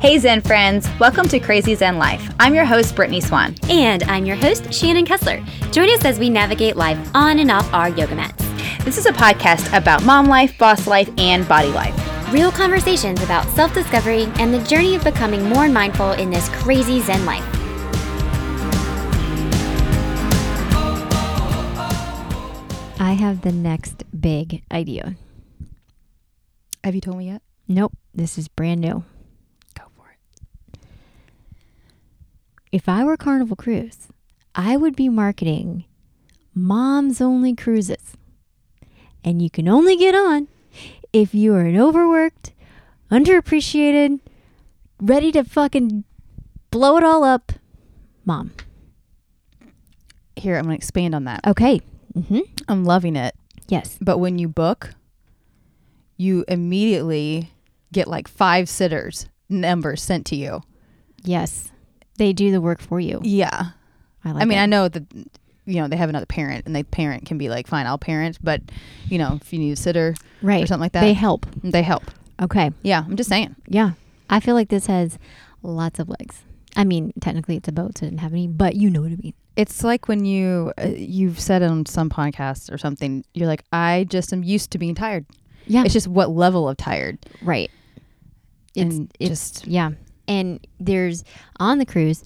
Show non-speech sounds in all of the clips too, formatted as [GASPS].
Hey Zen friends, welcome to Crazy Zen Life. I'm your host, Brittany Swan. And I'm your host, Shannon Kessler. Join us as we navigate life on and off our yoga mats. This is a podcast about mom life, boss life, and body life. Real conversations about self discovery and the journey of becoming more mindful in this crazy Zen life. I have the next big idea. Have you told me yet? Nope, this is brand new. Go for it. If I were Carnival Cruise, I would be marketing moms only cruises. And you can only get on if you are an overworked, underappreciated, ready to fucking blow it all up mom. Here, I'm going to expand on that. Okay. Mm-hmm. I'm loving it. Yes. But when you book, you immediately get like five sitters numbers sent to you. Yes. They do the work for you. Yeah. I like I mean, it. I know that you know they have another parent, and the parent can be like, "Fine, I'll parent," but you know, if you need a sitter right. or something like that, They help. they help. Okay. Yeah, I'm just saying. Yeah. I feel like this has lots of legs. I mean, technically it's a boat, so it didn't have any, but you know what I mean. It's like when you uh, you've said on some podcast or something, you're like, "I just am used to being tired." Yeah. It's just what level of tired, right. It's, and it's just yeah. And there's on the cruise,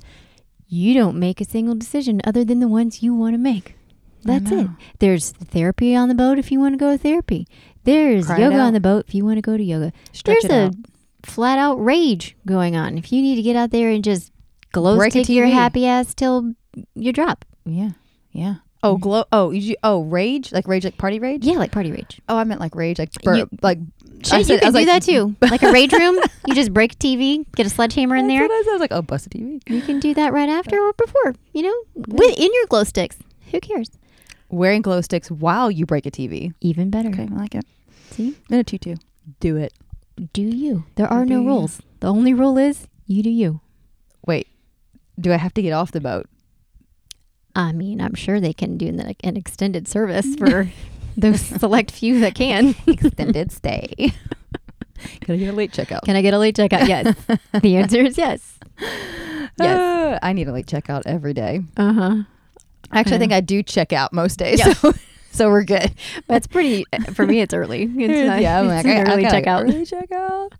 you don't make a single decision other than the ones you want to make. That's it. There's therapy on the boat if you want to go to therapy. There's Cry yoga on the boat if you want to go to yoga. stretch There's it a out. flat out rage going on. If you need to get out there and just glow Break a stick your happy ass till you drop. Yeah, yeah. Oh, mm-hmm. glow. Oh, you, oh, rage like rage like party rage. Yeah, like party rage. Oh, I meant like rage like bur- You- like. Shit, I you said- I can was do like- that too. [LAUGHS] Like a rage room, [LAUGHS] you just break TV, get a sledgehammer in there. I said. I was like, oh, bust a TV. You can do that right after or before, you know, with in your glow sticks. Who cares? Wearing glow sticks while you break a TV. Even better. Okay, I like it. See? In a tutu. Do it. Do you? There are Do no you. rules. The only rule is you do you. Wait, do I have to get off the boat? I mean, I'm sure they can do an, an extended service [LAUGHS] for those select few that can. [LAUGHS] Extended stay. [LAUGHS] Can I get a late checkout? Can I get a late checkout? Yes. [LAUGHS] the answer is yes. Yes. Uh, I need a late checkout every day. Uh huh. Actually, I I think. I do check out most days. Yeah. So, so we're good. That's pretty. For me, it's early. It's not, yeah, I'm it's like, an I, I early gotta checkout. Early checkout.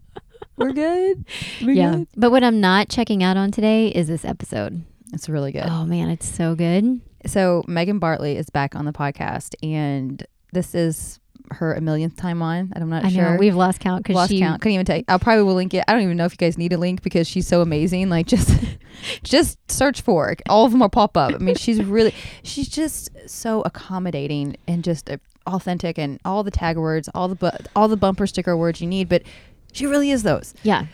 We're good. We're yeah. good. But what I'm not checking out on today is this episode. It's really good. Oh man, it's so good. So Megan Bartley is back on the podcast, and this is her a millionth time on. And I'm not I sure. know we've lost count because lost she. count. Couldn't even tell. You. I'll probably will link it. I don't even know if you guys need a link because she's so amazing. Like just, [LAUGHS] just search for it. All of them will pop up. I mean, she's really, she's just so accommodating and just authentic and all the tag words, all the bu- all the bumper sticker words you need. But she really is those. Yeah,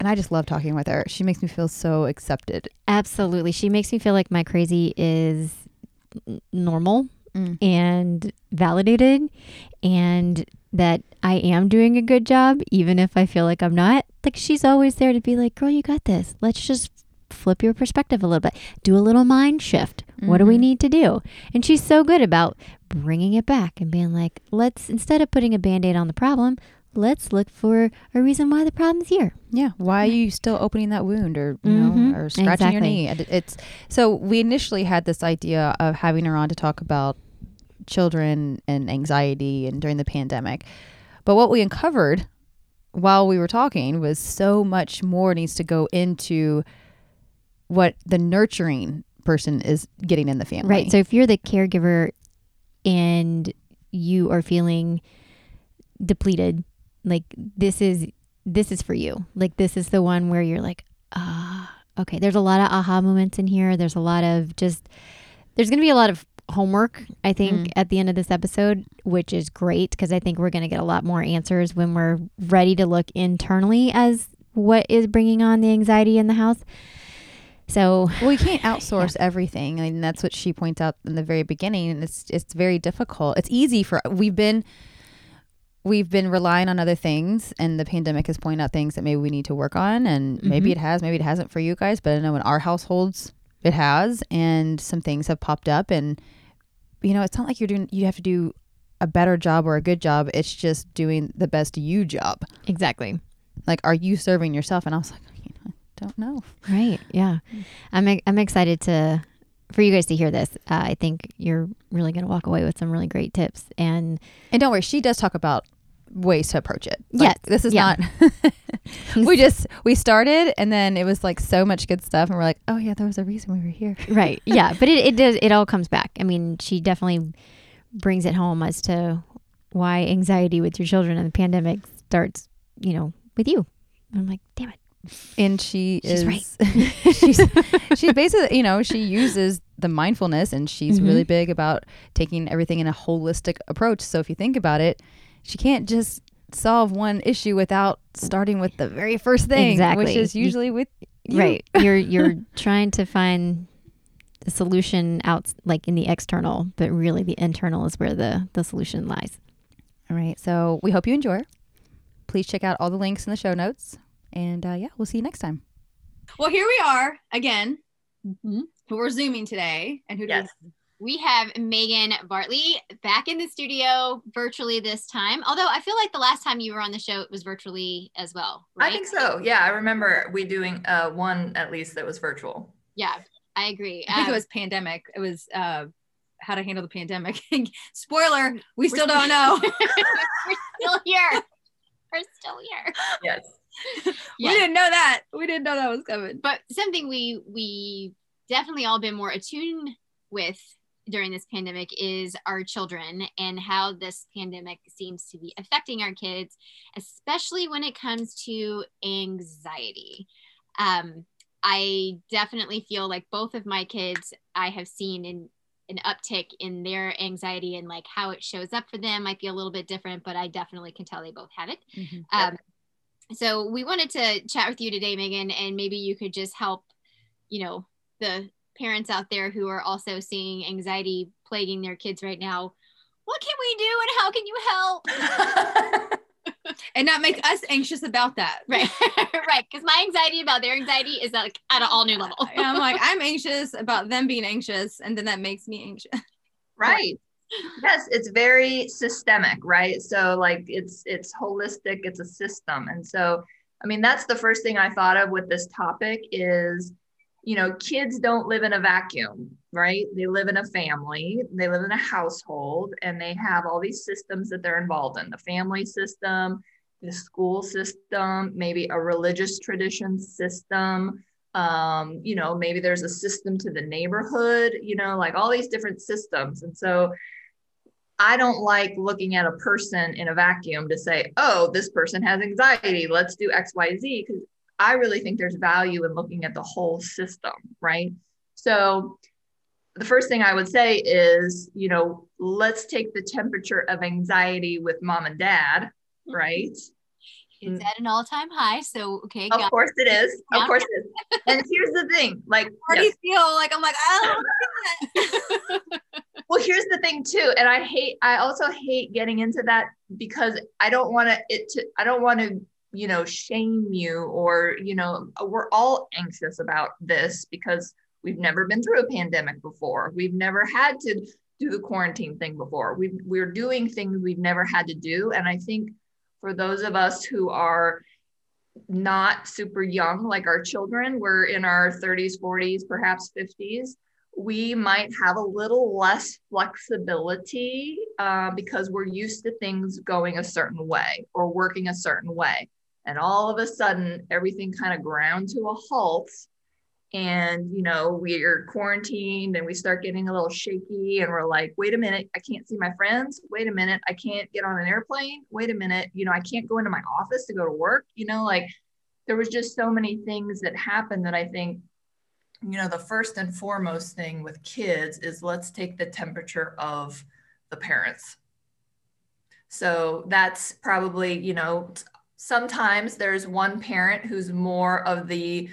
And I just love talking with her. She makes me feel so accepted. absolutely. She makes me feel like my crazy is normal Mm. and validated, and that I am doing a good job, even if I feel like I'm not. Like she's always there to be like, "Girl, you got this. Let's just." Flip your perspective a little bit. Do a little mind shift. What do we Mhm. need to do? And she's so good about bringing it back and being like, let's, instead of putting a band aid on the problem, let's look for a reason why the problem's here. Yeah. Why are you still opening that wound or you Mhm. know or scratching your knee? It's so we initially had this idea of having her on to talk about children and anxiety and during the pandemic. But what we uncovered while we were talking was so much more needs to go into what the nurturing person is getting in the family. Right. So if you're the caregiver and you are feeling depleted, like this is this is for you. Like this is the one where you're like, ah, okay. There's a lot of aha moments in here. There's a lot of just there's going to be a lot of homework, I think, Mm. at the end of this episode, which is great because I think we're going to get a lot more answers when we're ready to look internally as what is bringing on the anxiety in the house. So, Well, we can't [LAUGHS] outsource everything, I and that's what she points out in the very beginning. And it's it's very difficult. It's easy for we've been we've been relying on other things, and the pandemic has pointed out things that maybe we need to work on, and maybe Mhm. it has, maybe it hasn't for you guys, but I know in our households it has, and some things have popped up, and you know, it's not like you're doing you have to do a better job or a good job. It's just doing the best you job. exactly. like are you serving yourself and i was like you know, i don't know Right. Yeah. I'm I'm excited to for you guys to hear this. Uh, I think you're really going to walk away with some really great tips. And and don't worry she does talk about ways to approach it Yes, this is yeah. not [LAUGHS] we just we started and then it was like so much good stuff and we're like oh yeah there was a reason we were here [LAUGHS] right. Yeah. But it, it does it all comes back. I mean, she definitely brings it home as to why anxiety with your children and the pandemic starts, you know, with you. And I'm like, damn it. and she She's is right. [LAUGHS] she's she's basically you know she uses the mindfulness and she's Mhm. really big about taking everything in a holistic approach so if you think about it she can't just solve one issue without starting with the very first thing which Exactly. is You- usually with you. Right. [LAUGHS] You're you're trying to find the solution out like in the external, but really the internal is where the the solution lies. all right so we hope you enjoy please check out all the links in the show notes and uh, yeah we'll see you next time Well, here we are again. We're zooming today, and who Yes. does? We have Megan Bartley back in the studio virtually this time. Although I feel like the last time you were on the show, it was virtually as well. Right? I think so. Yeah, I remember we doing uh, one at least that was virtual. Yeah, I agree. I think Um, it was pandemic. It was uh, how to handle the pandemic. [LAUGHS] Spoiler: we still don't know. [LAUGHS] we're still here. We're still here. Yes. [LAUGHS] Yeah. We didn't know that. We didn't know that was coming. but something we we definitely all been more attuned with during this pandemic is our children and how this pandemic seems to be affecting our kids especially when it comes to anxiety. Um, i definitely feel like both of my kids i have seen in an uptick in their anxiety and like how it shows up for them. Might be a little bit different but i definitely can tell they both have it. Um, so we wanted to chat with you today, Megan, and maybe you could just help, you know, the parents out there who are also seeing anxiety plaguing their kids right now. What can we do and how can you help? [LAUGHS] And not make us anxious about that. [LAUGHS] Right, right. Because my anxiety about their anxiety is like at an all new level. And I'm like, I'm anxious about them being anxious, and then that makes me anxious. [LAUGHS] right. Yes, it's very systemic, right? So like it's it's holistic, it's a system. And so I mean that's the first thing I thought of with this topic is you know, kids don't live in a vacuum, right? They live in a family, they live in a household, and they have all these systems that they're involved in the family system, the school system, maybe a religious tradition system. Um, you know, maybe there's a system to the neighborhood, you know, like all these different systems. And so I don't like looking at a person in a vacuum to say, oh, this person has anxiety. Let's do XYZ. Because I really think there's value in looking at the whole system, right? So the first thing I would say is, you know, let's take the temperature of anxiety with mom and dad, mm-hmm. right? It's mm. at an all time high. So, okay. Of course it is. Of course it is. And here's the thing, like, [LAUGHS] already yes. feel like I'm like, oh, [LAUGHS] well here's the thing too and i hate i also hate getting into that because i don't want to it to i don't want to you know shame you or you know we're all anxious about this because we've never been through a pandemic before. We've never had to do the quarantine thing before. We we're doing things we've never had to do. And i think for those of us who are not super young like our children we're in our 30s 40s perhaps 50s we might have a little less flexibility uh, because we're used to things going a certain way or working a certain way. And all of a sudden, everything kind of ground to a halt. And, you know, we're quarantined and we start getting a little shaky and we're like, wait a minute, I can't see my friends. Wait a minute, I can't get on an airplane. Wait a minute, you know, I can't go into my office to go to work. You know, like there was just so many things that happened that I think you know, the first and foremost thing with kids is let's take the temperature of the parents. So that's probably, you know, sometimes there's one parent who's more of the,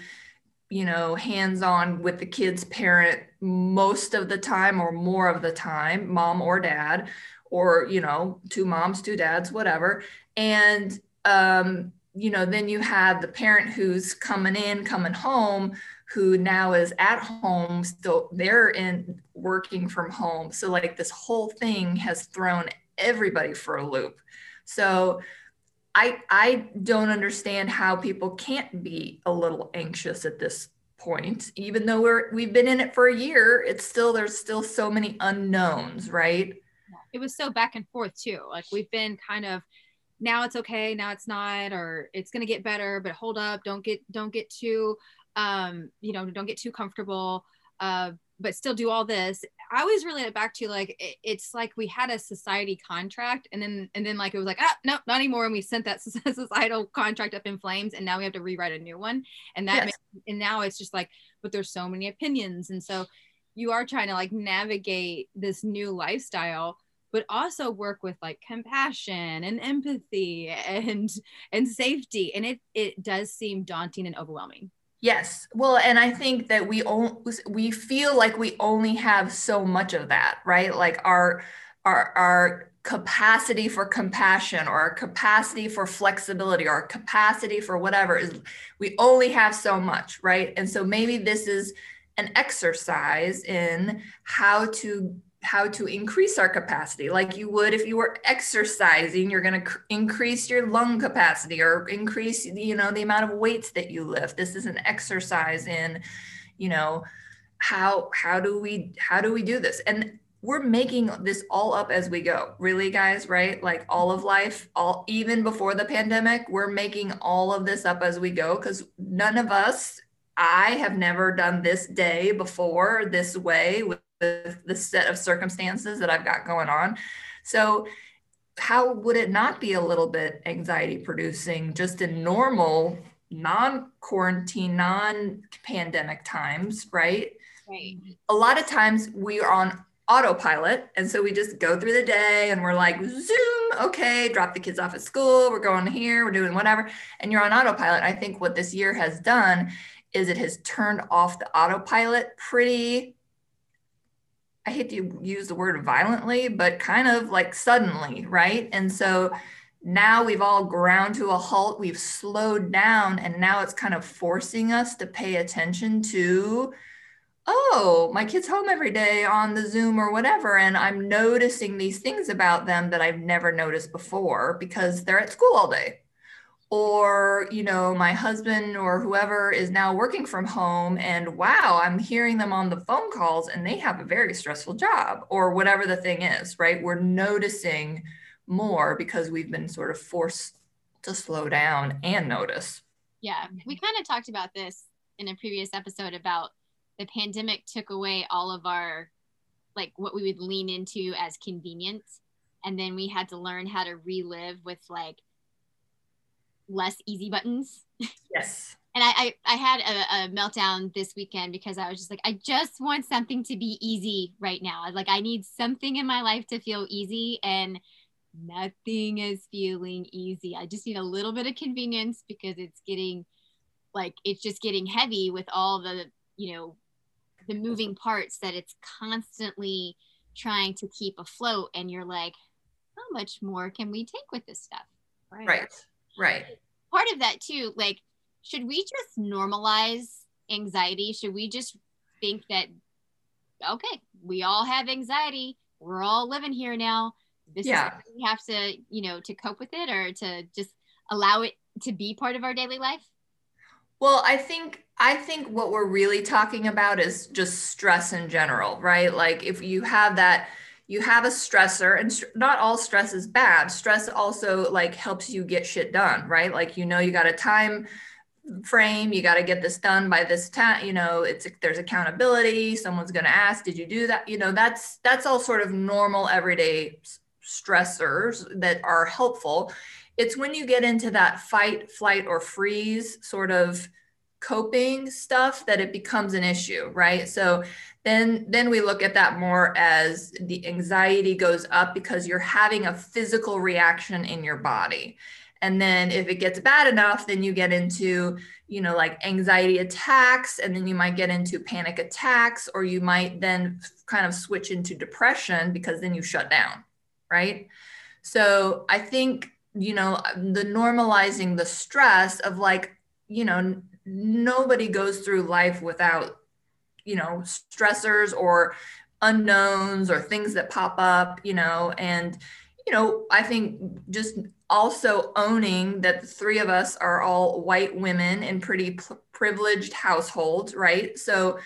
you know, hands on with the kids parent most of the time or more of the time, mom or dad, or, you know, two moms, two dads, whatever. And, um, you know, then you have the parent who's coming in, coming home, who now is at home still they're in working from home so like this whole thing has thrown everybody for a loop so I I don't understand how people can't be a little anxious at this point. Even though we're we've been in it for a year it's still there's still so many unknowns right? It was so back and forth too. Like we've been kind of now it's okay now it's not or it's going to get better but hold up don't get don't get too um you know don't get too comfortable uh but still do all this i always relate it back to like it, it's like we had a society contract and then and then like it was like ah no not anymore and we sent that [LAUGHS] societal contract up in flames and now we have to rewrite a new one. And that Yes. makes, and now it's just like but there's so many opinions. And so you are trying to like navigate this new lifestyle but also work with like compassion and empathy and and safety. And it it does seem daunting and overwhelming Yes. Well, and I think that we on, we feel like we only have so much of that, right? Like our our our capacity for compassion or our capacity for flexibility or our capacity for whatever is we only have so much, right? And so maybe this is an exercise in how to how to increase our capacity. Like you would if you were exercising you're going to cr- increase your lung capacity or increase you know the amount of weights that you lift. This is an exercise in you know how how do we how do we do this? And we're making this all up as we go. Really guys right? Like all of life all even before the pandemic we're making all of this up as we go because none of us i have never done this day before this way with the, the set of circumstances that I've got going on. So, how would it not be a little bit anxiety producing just in normal, non quarantine, non pandemic times, right? Right. A lot of times we are on autopilot. And so we just go through the day and we're like, Zoom, okay, drop the kids off at school, we're going here, we're doing whatever. And you're on autopilot. I think what this year has done is it has turned off the autopilot pretty I hate to use the word violently, but kind of like suddenly, right? And so now we've all ground to a halt, we've slowed down, and now it's kind of forcing us to pay attention to, oh, my kid's home every day on the Zoom or whatever. And I'm noticing these things about them that I've never noticed before because they're at school all day or you know my husband or whoever is now working from home and wow i'm hearing them on the phone calls and they have a very stressful job or whatever the thing is right? We're noticing more because we've been sort of forced to slow down and notice. Yeah, we kind of talked about this in a previous episode about the pandemic took away all of our like what we would lean into as convenience. And then we had to learn how to relive with like less easy buttons yes [LAUGHS] and I, I, I had a, a meltdown this weekend because I was just like, I just want something to be easy right now. Like, I need something in my life to feel easy, and nothing is feeling easy. I just need a little bit of convenience because it's getting like, it's just getting heavy with all the, you know, the moving parts that it's constantly trying to keep afloat. And you're like, how much more can we take with this stuff? right right part of that too like should we just normalize anxiety? Should we just think that okay we all have anxiety. We're all living here now. This Yeah. is we have to you know to cope with it or to just allow it to be part of our daily life? Well, I think I think what we're really talking about is just stress in general, right? Like if you have that you have a stressor and st- not all stress is bad. Stress also like helps you get shit done, right? Like you know you got a time frame, you got to get this done by this time, you know, it's there's accountability, someone's going to ask, "Did you do that?" You know, that's that's all sort of normal everyday stressors that are helpful. It's when you get into that fight, flight or freeze sort of coping stuff that it becomes an issue right so then then we look at that more as the anxiety goes up because you're having a physical reaction in your body. And then if it gets bad enough then you get into you know like anxiety attacks and then you might get into panic attacks or you might then kind of switch into depression because then you shut down right? So i think you know the normalizing the stress of like you know nobody goes through life without you know stressors or unknowns or things that pop up you know and you know i think just also owning that the three of us are all white women in pretty p- privileged households, right? So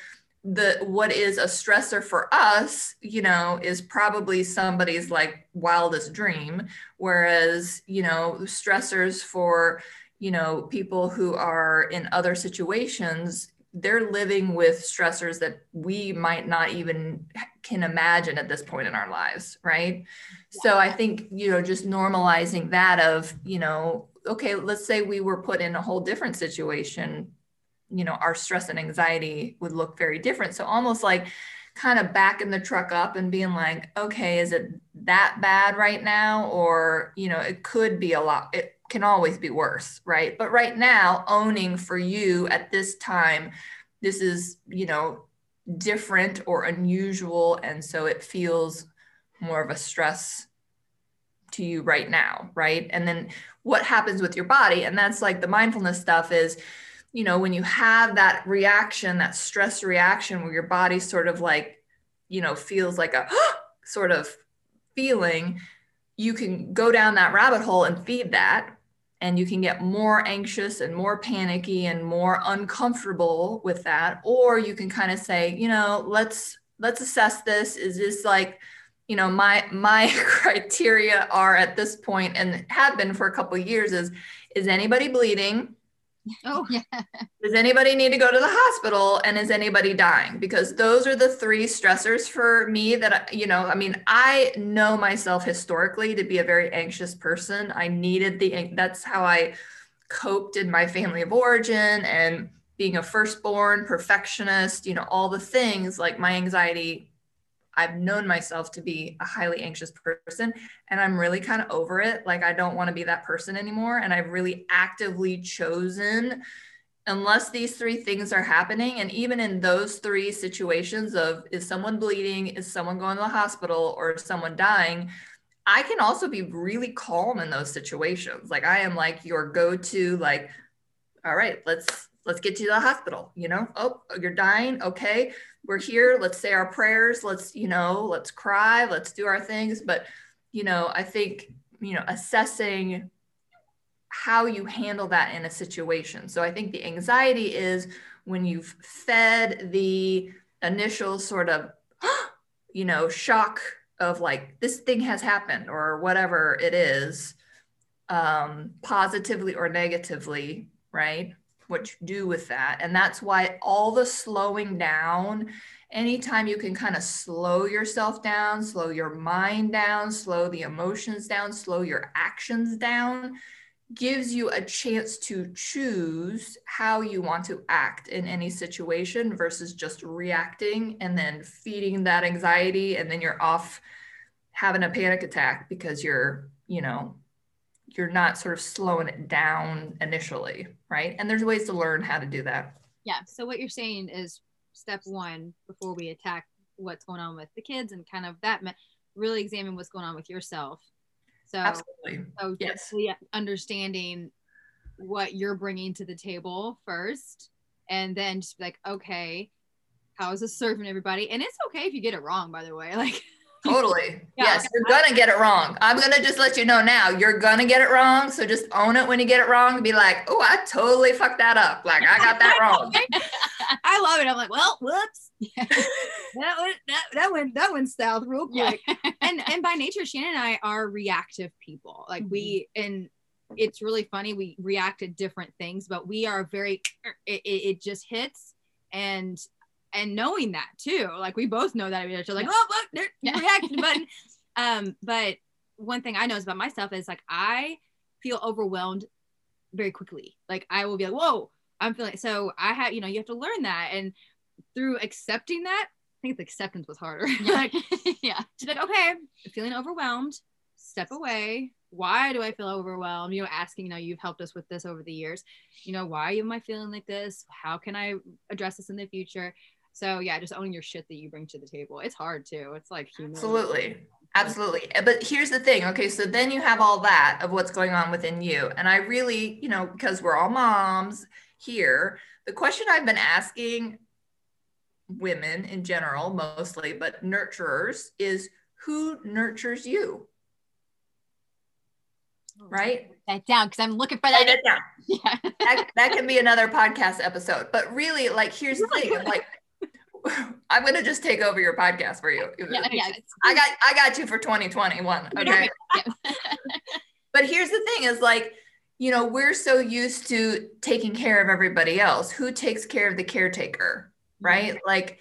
the what is a stressor for us, you know, is probably somebody's like wildest dream, whereas you know stressors for you know people who are in other situations they're living with stressors that we might not even can imagine at this point in our lives right? Yeah. so i think you know just normalizing that of you know okay let's say we were put in a whole different situation you know our stress and anxiety would look very different. So almost like kind of backing the truck up and being like okay is it that bad right now? Or you know it could be a lot it can always be worse, right? But right now, owning for you at this time, this is, you know, different or unusual. And so it feels more of a stress to you right now, right? And then what happens with your body? And that's like the mindfulness stuff is, you know, when you have that reaction, that stress reaction where your body sort of like, you know, feels like a [GASPS] sort of feeling, you can go down that rabbit hole and feed that and you can get more anxious and more panicky and more uncomfortable with that. Or you can kind of say you know let's let's assess this. Is this like you know my my [LAUGHS] criteria are at this point and have been for a couple years is is anybody bleeding Oh, yeah. Does anybody need to go to the hospital and is anybody dying? Because those are the three stressors for me that, you know, I mean, I know myself historically to be a very anxious person. I needed the, that's how I coped in my family of origin and being a firstborn perfectionist, you know, all the things like my anxiety I've known myself to be a highly anxious person and I'm really kind of over it. Like, I don't want to be that person anymore. And I've really actively chosen, unless these three things are happening, and even in those three situations of is someone bleeding, is someone going to the hospital, or is someone dying, I can also be really calm in those situations. Like, I am like your go to, like, all right, let's let's get to the hospital you know oh you're dying okay we're here let's say our prayers let's you know let's cry let's do our things. But you know i think you know assessing how you handle that in a situation. So i think the anxiety is when you've fed the initial sort of [GASPS] you know shock of like this thing has happened or whatever it is um, positively or negatively right what you do with that. And that's why all the slowing down, anytime you can kind of slow yourself down, slow your mind down, slow the emotions down, slow your actions down, gives you a chance to choose how you want to act in any situation versus just reacting and then feeding that anxiety and then you're off having a panic attack because you're, you know, you're not sort of slowing it down initially, right? And there's ways to learn how to do that. Yeah. So what you're saying is step one before we attack what's going on with the kids and kind of that really examine what's going on with yourself. So, Absolutely. so yes. understanding what you're bringing to the table first, and then just be like, okay, how is this serving everybody? And it's okay if you get it wrong, by the way. [LAUGHS] Like, Totally. Yeah, yes, you're gonna get it wrong. I'm gonna just let you know now. You're gonna get it wrong. So just own it when you get it wrong. Be like, oh, I totally fucked that up. Like I got that wrong. [LAUGHS] I love it. I'm like, well, whoops. [LAUGHS] that went that, that went that went south real quick. Yeah. and and by nature, Shannon and I are reactive people. Like mm-hmm. we and it's really funny. We react to different things, but we are very. It, it, it just hits and and knowing that too like we both know that we're like oh look they're yeah. reaction button [LAUGHS] um but one thing i know is about myself is like i feel overwhelmed very quickly like i will be like whoa i'm feeling so i have you know you have to learn that and through accepting that i think the acceptance was harder [LAUGHS] yeah like, [LAUGHS] yeah she's like okay feeling overwhelmed step away why do I feel overwhelmed? You know, asking, you know, you've helped us with this over the years. You know, why am I feeling like this? How can I address this in the future? So yeah, just owning your shit that you bring to the table. It's hard too. It's like absolutely. Absolutely. But here's the thing. Okay. So then you have all that of what's going on within you. And I really, you know, because we're all moms here, the question I've been asking women in general, mostly, but nurturers is who nurtures you? Oh, right? that down because I'm looking for that. down. [LAUGHS] Yeah. that, that can be another podcast episode. But really, like, here's the thing: like, [LAUGHS] I'm gonna just take over your podcast for you. yeah, yeah. [LAUGHS] I got, I got you for 2021. Okay. [LAUGHS] but here's the thing: is like, you know, we're so used to taking care of everybody else. Who takes care of the caretaker, right? Like.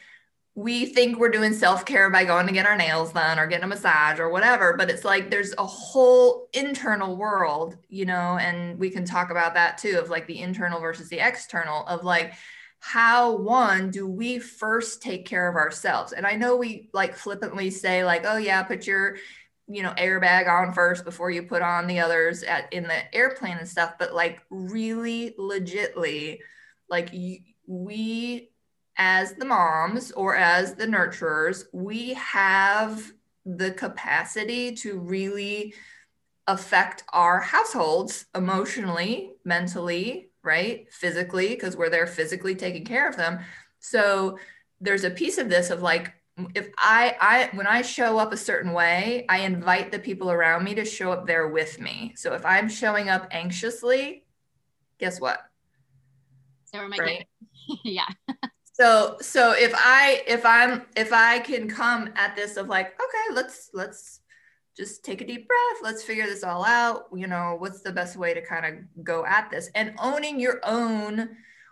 We think we're doing self care by going to get our nails done or getting a massage or whatever, but it's like there's a whole internal world, you know, and we can talk about that too of like the internal versus the external of like, how one do we first take care of ourselves? And i know we like flippantly say like oh yeah put your you know airbag on first before you put on the others at in the airplane and stuff. But like really legitly like we as the moms or as the nurturers we have the capacity to really affect our households emotionally mentally right physically because we're there physically taking care of them. So there's a piece of this of like if i i when i show up a certain way i invite the people around me to show up there with me. So if i'm showing up anxiously guess what? So are my right? [LAUGHS] Yeah. so so if i if i'm if i can come at this of like okay let's let's just take a deep breath let's figure this all out you know what's the best way to kind of go at this? And owning your own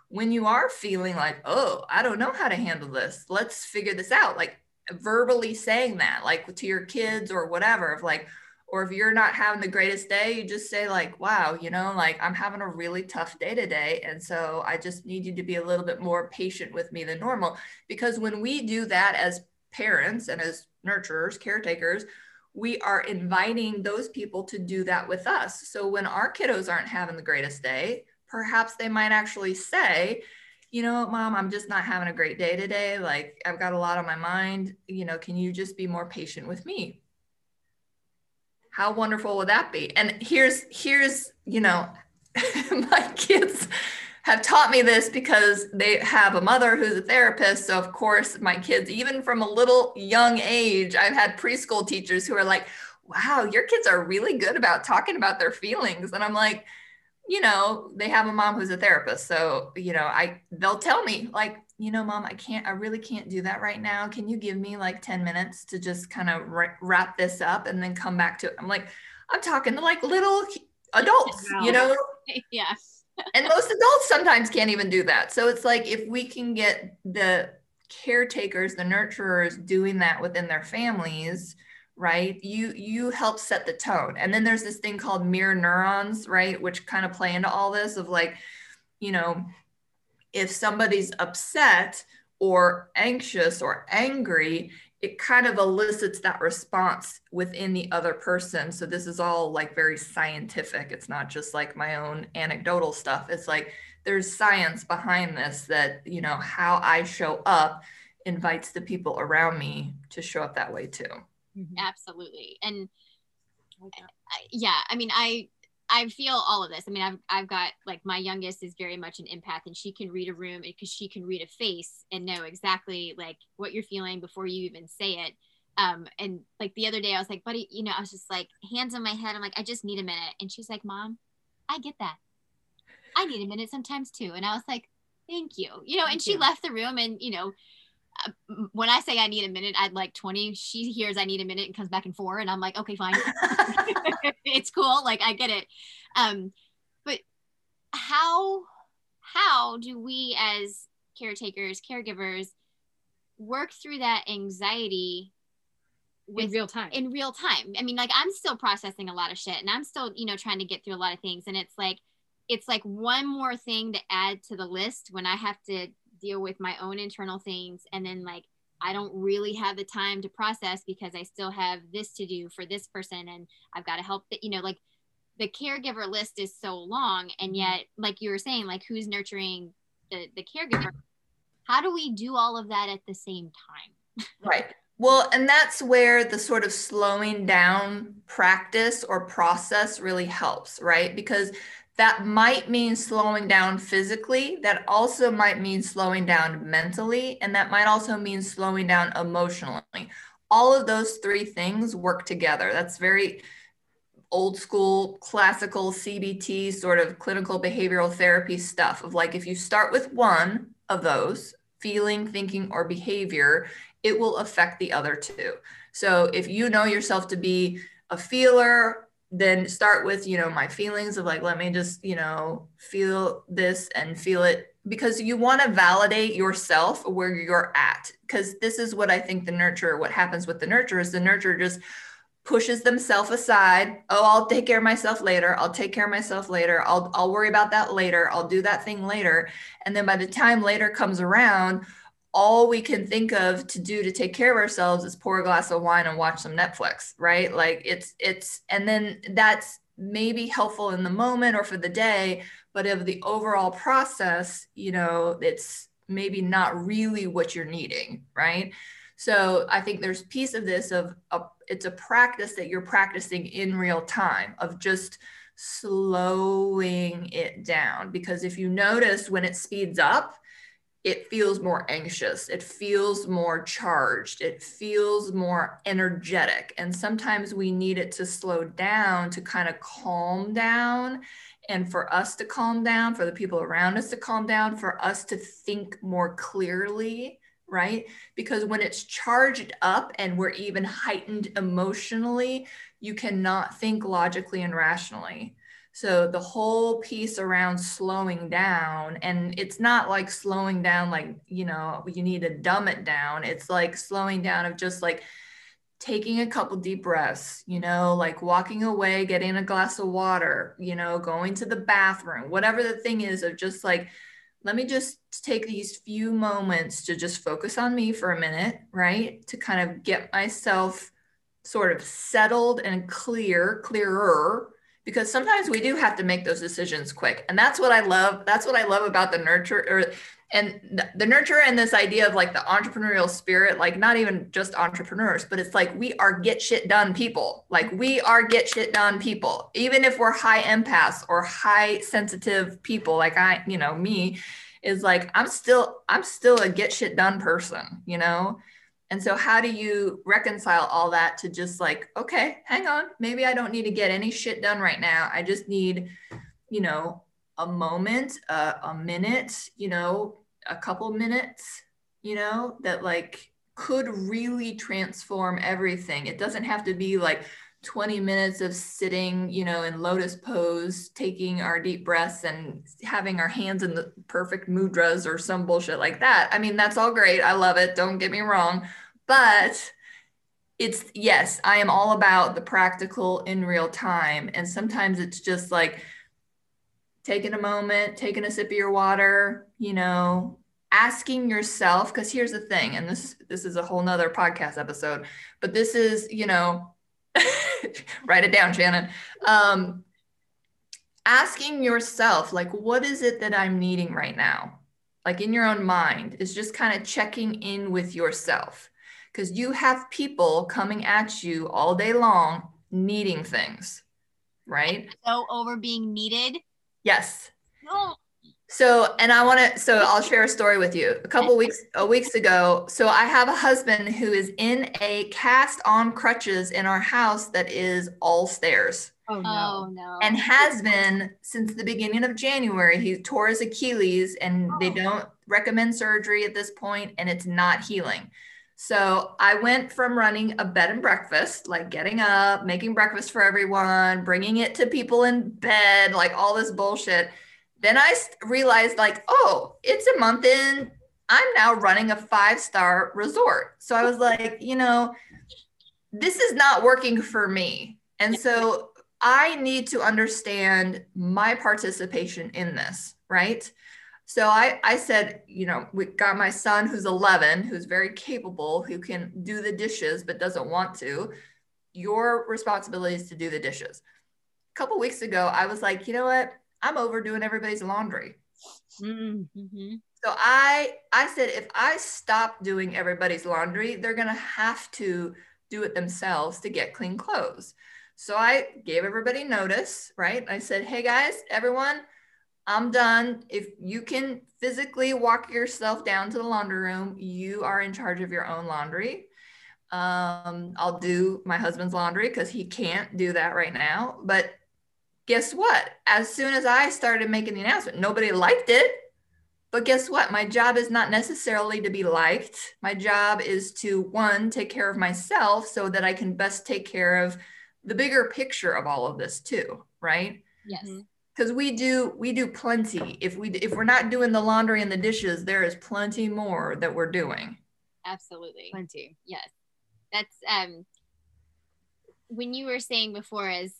when you are feeling like oh i don't know how to handle this let's figure this out like verbally saying that like to your kids or whatever of like or if you're not having the greatest day you just say like wow you know like i'm having a really tough day today and so i just need you to be a little bit more patient with me than normal. Because when we do that as parents and as nurturers caretakers we are inviting those people to do that with us. So when our kiddos aren't having the greatest day perhaps they might actually say you know mom? I'm just not having a great day today. Like i've got a lot on my mind. You know can you just be more patient with me? How wonderful would that be? And here's here's you know [LAUGHS] my kids have taught me this because they have a mother who's a therapist. So of course my kids even from a little young age i've had preschool teachers who are like wow your kids are really good about talking about their feelings. And i'm like you know they have a mom who's a therapist. So you know i they'll tell me like you know mom i can't i really can't do that right now. Can you give me like 10 minutes to just kind of wrap this up and then come back to it? I'm like i'm talking to like little adults you know? [LAUGHS] Yeah. And most adults sometimes can't even do that. So it's like if we can get the caretakers the nurturers doing that within their families right you you help set the tone. And then there's this thing called mirror neurons right which kind of play into all this of like you know if somebody's upset or anxious or angry it kind of elicits that response within the other person. So this is all like very scientific. It's not just like my own anecdotal stuff. It's like there's science behind this that you know how i show up invites the people around me to show up that way too. Mm-hmm. Absolutely. And I, yeah, I mean, I I feel all of this. I mean, I've I've got like my youngest is very much an empath, and she can read a room because she can read a face and know exactly like what you're feeling before you even say it. Um, and like the other day, I was like, buddy, you know, I was just like hands on my head. I'm like, I just need a minute, and she's like, Mom, I get that. I need a minute sometimes too. And I was like, thank you, you know. And she left the room, and you know, when I say I need a minute, I'd like 20. She hears I need a minute and comes back in four. And I'm like, okay, fine. [LAUGHS] [LAUGHS] it's cool. Like I get it. Um, but how, how do we as caretakers, caregivers work through that anxiety with in real time? In real time. I mean, like I'm still processing a lot of shit and I'm still, you know, trying to get through a lot of things. And it's like, it's like one more thing to add to the list when I have to deal with my own internal things. And then like I don't really have the time to process because I still have this to do for this person and I've got to help that you know like the caregiver list is so long and mm-hmm. yet like you were saying like who's nurturing the the caregiver? How do we do all of that at the same time? Right. Well and that's where the sort of slowing down practice or process really helps right? Because that might mean slowing down physically. That also might mean slowing down mentally. And that might also mean slowing down emotionally. All of those three things work together. That's very old school classical CBT sort of clinical behavioral therapy stuff of like if you start with one of those feeling, thinking, or behavior, it will affect the other two. So if you know yourself to be a feeler, then start with, you know, my feelings of like, let me just, you know, feel this and feel it because you want to validate yourself where you're at. Because this is what I think the nurture, what happens with the nurture is the nurture just pushes themselves aside. Oh, I'll take care of myself later. I'll take care of myself later. I'll I'll worry about that later. I'll do that thing later. And then by the time later comes around, all we can think of to do to take care of ourselves is pour a glass of wine and watch some Netflix, right? Like it's it's and then that's maybe helpful in the moment or for the day, but of the overall process, you know, it's maybe not really what you're needing, right? So I think there's piece of this of a, it's a practice that you're practicing in real time of just slowing it down because if you notice when it speeds up it feels more anxious it feels more charged it feels more energetic and sometimes we need it to slow down to kind of calm down and for us to calm down for the people around us to calm down for us to think more clearly right? Because when it's charged up and we're even heightened emotionally, you cannot think logically and rationally. So the whole piece around slowing down, and it's not like slowing down like, you know, you need to dumb it down. It's like slowing down of just like taking a couple deep breaths, you know, like walking away, getting a glass of water, you know, going to the bathroom, whatever the thing is of just like let me just take these few moments to just focus on me for a minute, right? To kind of get myself sort of settled and clear, clearer, because sometimes we do have to make those decisions quick. And that's what I love. That's what I love about the nurture or and the nurture and this idea of like the entrepreneurial spirit, like not even just entrepreneurs, but it's like we are get shit done people. Like we are get shit done people. Even if we're high empaths or high sensitive people, like I, you know, me, is like I'm still I'm still a get shit done person, you know? And so how do you reconcile all that to just like, okay, hang on, maybe I don't need to get any shit done right now. I just need, you know, a moment, uh, a minute, you know, a couple minutes, you know, that like could really transform everything. It doesn't have to be like 20 minutes of sitting, you know, in lotus pose, taking our deep breaths and having our hands in the perfect mudras or some bullshit like that. I mean, that's all great. I love it. Don't get me wrong. But it's yes, I am all about the practical in real time. And sometimes it's just like, taking a moment, taking a sip of your water, you know, asking yourself, because here's the thing, and this this is a whole nother podcast episode, but this is, you know, [LAUGHS] write it down, Shannon. Um, asking yourself, like, what is it that I'm needing right now? Like in your own mind, is just kind of checking in with yourself. Because you have people coming at you all day long needing things, right? So over being needed Yes. So, and I want to, so I'll share a story with you. A couple weeks, a weeks ago, so I have a husband who is in a cast on crutches in our house that is all stairs. Oh no. Oh no. And has been since the beginning of January. He tore his Achilles and they oh. don't recommend surgery at this point and it's not healing. So I went from running a bed and breakfast, like getting up, making breakfast for everyone, bringing it to people in bed, like all this bullshit. Then I realized, like, oh, it's a month in. I'm now running a five star resort. So I was like, you know, this is not working for me. And so I need to understand my participation in this, right? So I, I said, you know, we got my son who's 11, who's very capable, who can do the dishes but doesn't want to. Your responsibility is to do the dishes. A couple weeks ago, I was like, you know what? I'm overdoing everybody's laundry. Mm-hmm. So I I said if I stop doing everybody's laundry, they're gonna have to do it themselves to get clean clothes. So I gave everybody notice, right? I said, hey guys, everyone, I'm done. If you can physically walk yourself down to the laundry room, you are in charge of your own laundry. Um, I'll do my husband's laundry because he can't do that right now. But guess what? As soon as I started making the announcement, nobody liked it. But guess what? My job is not necessarily to be liked. My job is to one, take care of myself so that I can best take care of the bigger picture of all of this too, right? Yes. Mhm. Because we do we do plenty. If we if we're not doing the laundry and the dishes, there is plenty more that we're doing. Absolutely. Plenty. Yes. That's um when you were saying before as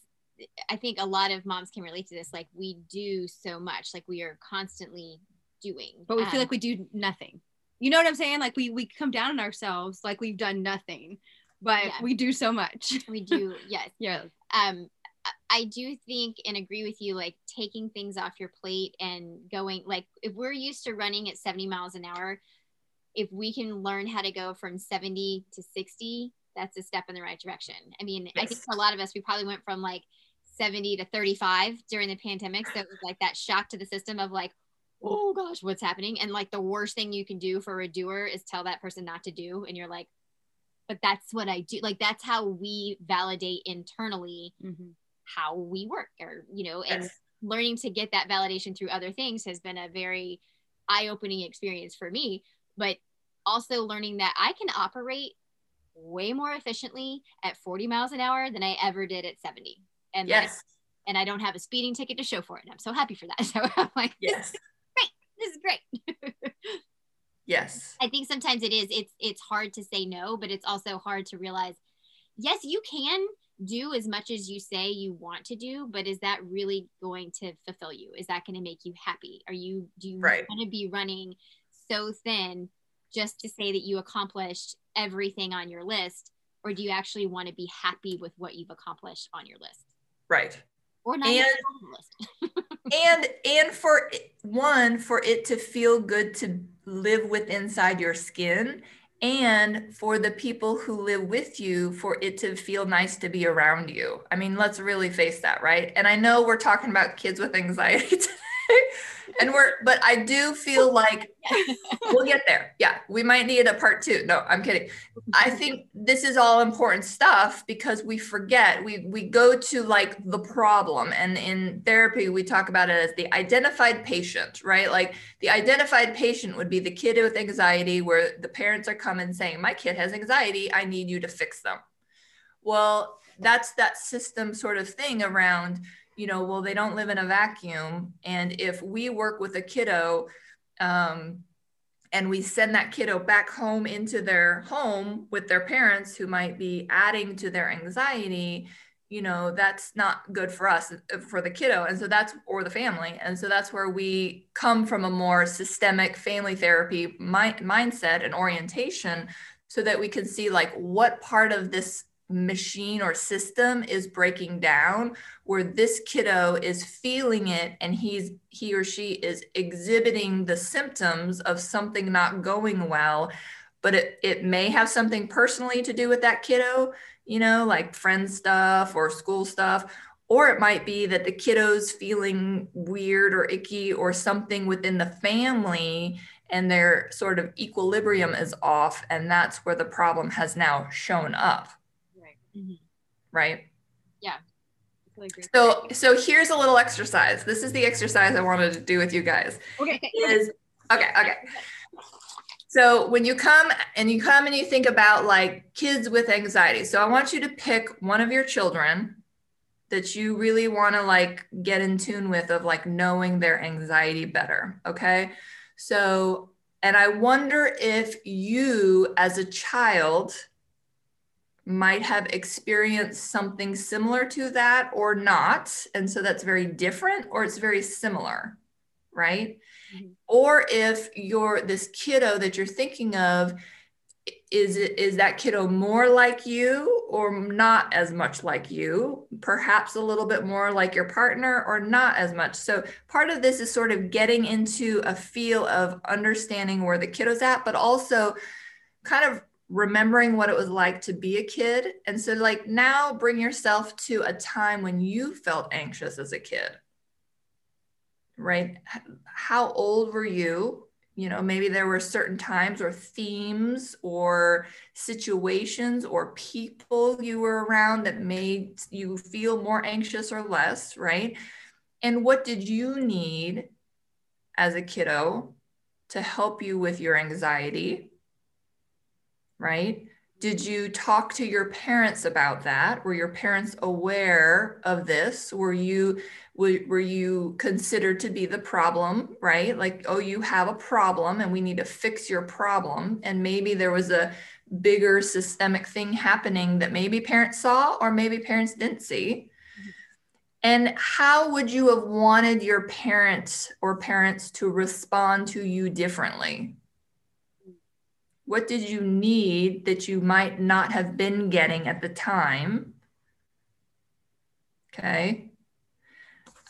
I think a lot of moms can relate to this like we do so much like we are constantly doing But we feel Um, like we do nothing. You know what I'm saying? Like we we come down on ourselves like we've done nothing, but Yeah. we do so much. [LAUGHS] we do yes [LAUGHS] yeah. um I- I do think and agree with you like taking things off your plate and going like if we're used to running at 70 miles an hour if we can learn how to go from 70 to 60 that's a step in the right direction i mean i think for a lot of us we probably went from like 70 to 35 during the pandemic. So it was like that shock to the system of like oh gosh what's happening? And like the worst thing you can do for a doer is tell that person not to do. And you're like but that's what i do. Like that's how we validate internally Mhm. how we work or you know and Yes. learning to get that validation through other things has been a very eye-opening experience for me but also learning that i can operate way more efficiently at 40 miles an hour than i ever did at 70 and like, Yes. and i don't have a speeding ticket to show for it and i'm so happy for that [LAUGHS] so i'm like this, Yes. this is great [LAUGHS] Yes. I think sometimes it is it's it's hard to say no, but it's also hard to realize yes, you can do as much as you say you want to do, but is that really going to fulfill you? Is that going to make you happy? Are you do you Right. want to be running so thin just to say that you accomplished everything on your list or do you actually want to be happy with what you've accomplished on your list? Right. Or not And- even on the list. [LAUGHS] and and for one for it to feel good to live with inside your skin and for the people who live with you for it to feel nice to be around you i mean let's really face that right and i know we're talking about kids with anxiety [LAUGHS] today [LAUGHS] and we're but i do feel like [LAUGHS] we'll get there. Yeah we might need a part two. No i'm kidding. I [LAUGHS] think this is all important stuff because we forget we we go to like the problem. And in therapy we talk about it as the identified patient right? Like the identified patient would be the kid with anxiety where the parents are coming saying my kid has anxiety. I need you to fix them. Well that's that system sort of thing around you know well they don't live in a vacuum. And if we work with a kiddo um, and we send that kiddo back home into their home with their parents who might be adding to their anxiety you know that's not good for us uh, for the kiddo. And so that's or the family. And so that's where we come from a more systemic family therapy mi- mindset and orientation so that we can see like what part of this machine or system is breaking down where this kiddo is feeling it and he's he or she is exhibiting the symptoms of something not going well. But it, it may have something personally to do with that kiddo you know like friend stuff or school stuff. Or it might be that the kiddo's feeling weird or icky or something within the family and their sort of equilibrium is off and that's where the problem has now shown up Mm-hmm. Right. right agree. so so here's a little exercise. This is the exercise i wanted to do with you guys. Okay. is okay okay. So when you come and you come and you think about like kids with anxiety. So i want you to pick one of your children that you really want to like get in tune with of like knowing their anxiety better okay? So and i wonder if you as a child might have experienced something similar to that or not. And so that's very different or it's very similar right? Mhm. or if you're this kiddo that you're thinking of is it is that kiddo more like you or not as much like you? Perhaps a little bit more like your partner or not as much. So part of this is sort of getting into a feel of understanding where the kiddo's at but also kind of remembering what it was like to be a kid. And so like now bring yourself to a time when you felt anxious as a kid. Right? How old were you? You know maybe there were certain times or themes or situations or people you were around that made you feel more anxious or less right? And what did you need as a kiddo to help you with your anxiety right? Did you talk to your parents about that? Were your parents aware of this? Were you were, were you considered to be the problem right? Like oh you have a problem and we need to fix your problem. And maybe there was a bigger systemic thing happening that maybe parents saw or maybe parents didn't see. And how would you have wanted your parents or parents to respond to you differently what did you need that you might not have been getting at the time? Okay.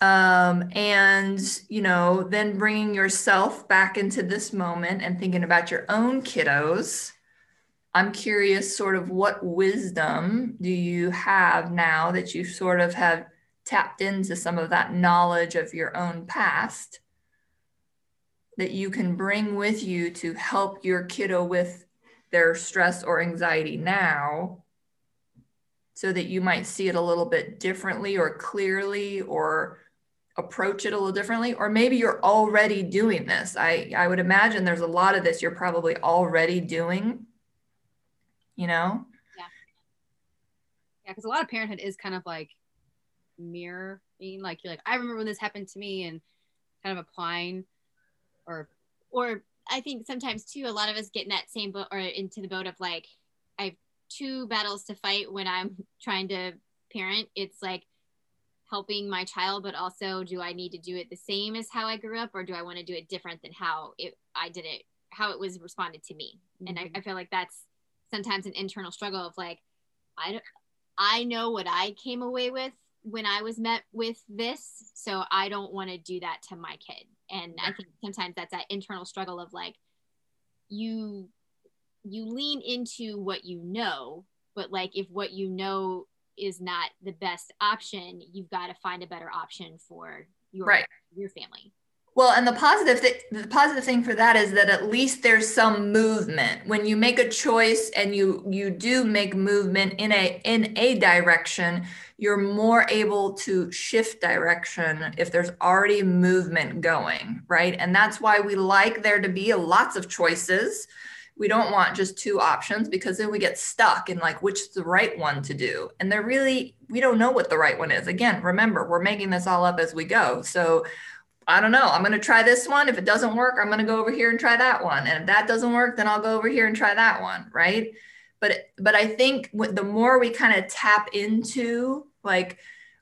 Um, and, you know, then bringing yourself back into this moment and thinking about your own kiddos. I'm curious, sort of, what wisdom do you have now that you sort of have tapped into some of that knowledge of your own past? That you can bring with you to help your kiddo with their stress or anxiety now so that you might see it a little bit differently or clearly or approach it a little differently? Or maybe you're already doing this. I i would imagine there's a lot of this you're probably already doing you know? Yeah. Yeah because a lot of parenthood is kind of like mirroring like you're like i remember when this happened to me and kind of applying or or I think sometimes too, a lot of us get in that same boat or into the boat of like, I have two battles to fight when I'm [LAUGHS] trying to parent. It's like helping my child, but also do I need to do it the same as how I grew up, or do I want to do it different than how it I did it, how it was responded to me? Mm-hmm. And I, mm-hmm. I feel like that's sometimes an internal struggle of like, I don't, I know what I came away with when I was met with this, so I don't want to do that to my kid and i think sometimes that's that internal struggle of like you you lean into what you know but like if what you know is not the best option you've got to find a better option for your right. your family well, and the positive th- the positive thing for that is that at least there's some movement. When you make a choice and you you do make movement in a in a direction, you're more able to shift direction if there's already movement going, right? And that's why we like there to be lots of choices. We don't want just two options because then we get stuck in like which is the right one to do. And they're really we don't know what the right one is. Again, remember, we're making this all up as we go. So I don't know. I'm going to try this one. If it doesn't work, I'm going to go over here and try that one. And if that doesn't work, then I'll go over here and try that one, right? But but I think the more we kind of tap into like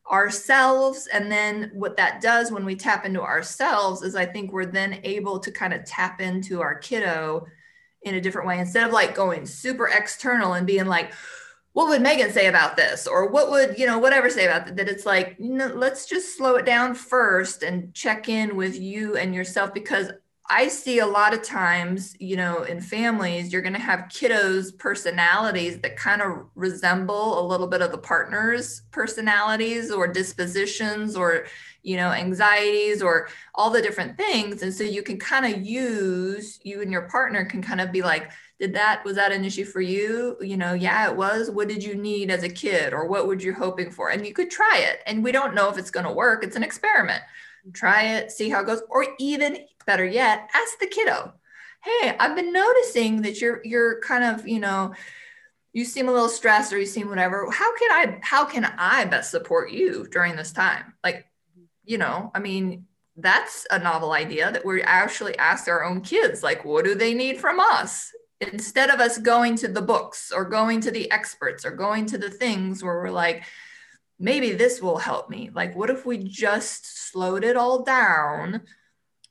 ourselves and then what that does when we tap into ourselves is I think we're then able to kind of tap into our kiddo in a different way instead of like going super external and being like what would Megan say about this? Or what would, you know, whatever say about that? That it's like, know, let's just slow it down first and check in with you and yourself because I see a lot of times, you know, in families, you're going to have kiddos' personalities that kind of resemble a little bit of the partner's personalities or dispositions or, you know, anxieties or all the different things. And so you can kind of use, you and your partner can kind of be like, did that was that an issue for you? You know yeah it was. What did you need as a kid or what would you hoping for? And you could try it and we don't know if it's going to work. It's an experiment. Try it see how it goes or even better yet ask the kiddo hey i've been noticing that you're you're kind of you know you seem a little stressed or you seem whatever. How can i how can i best support you during this time? Like you know i mean that's a novel idea that we actually ask our own kids like what do they need from us instead of us going to the books or going to the experts or going to the things where we're like, maybe this will help me. Like, what if we just slowed it all down?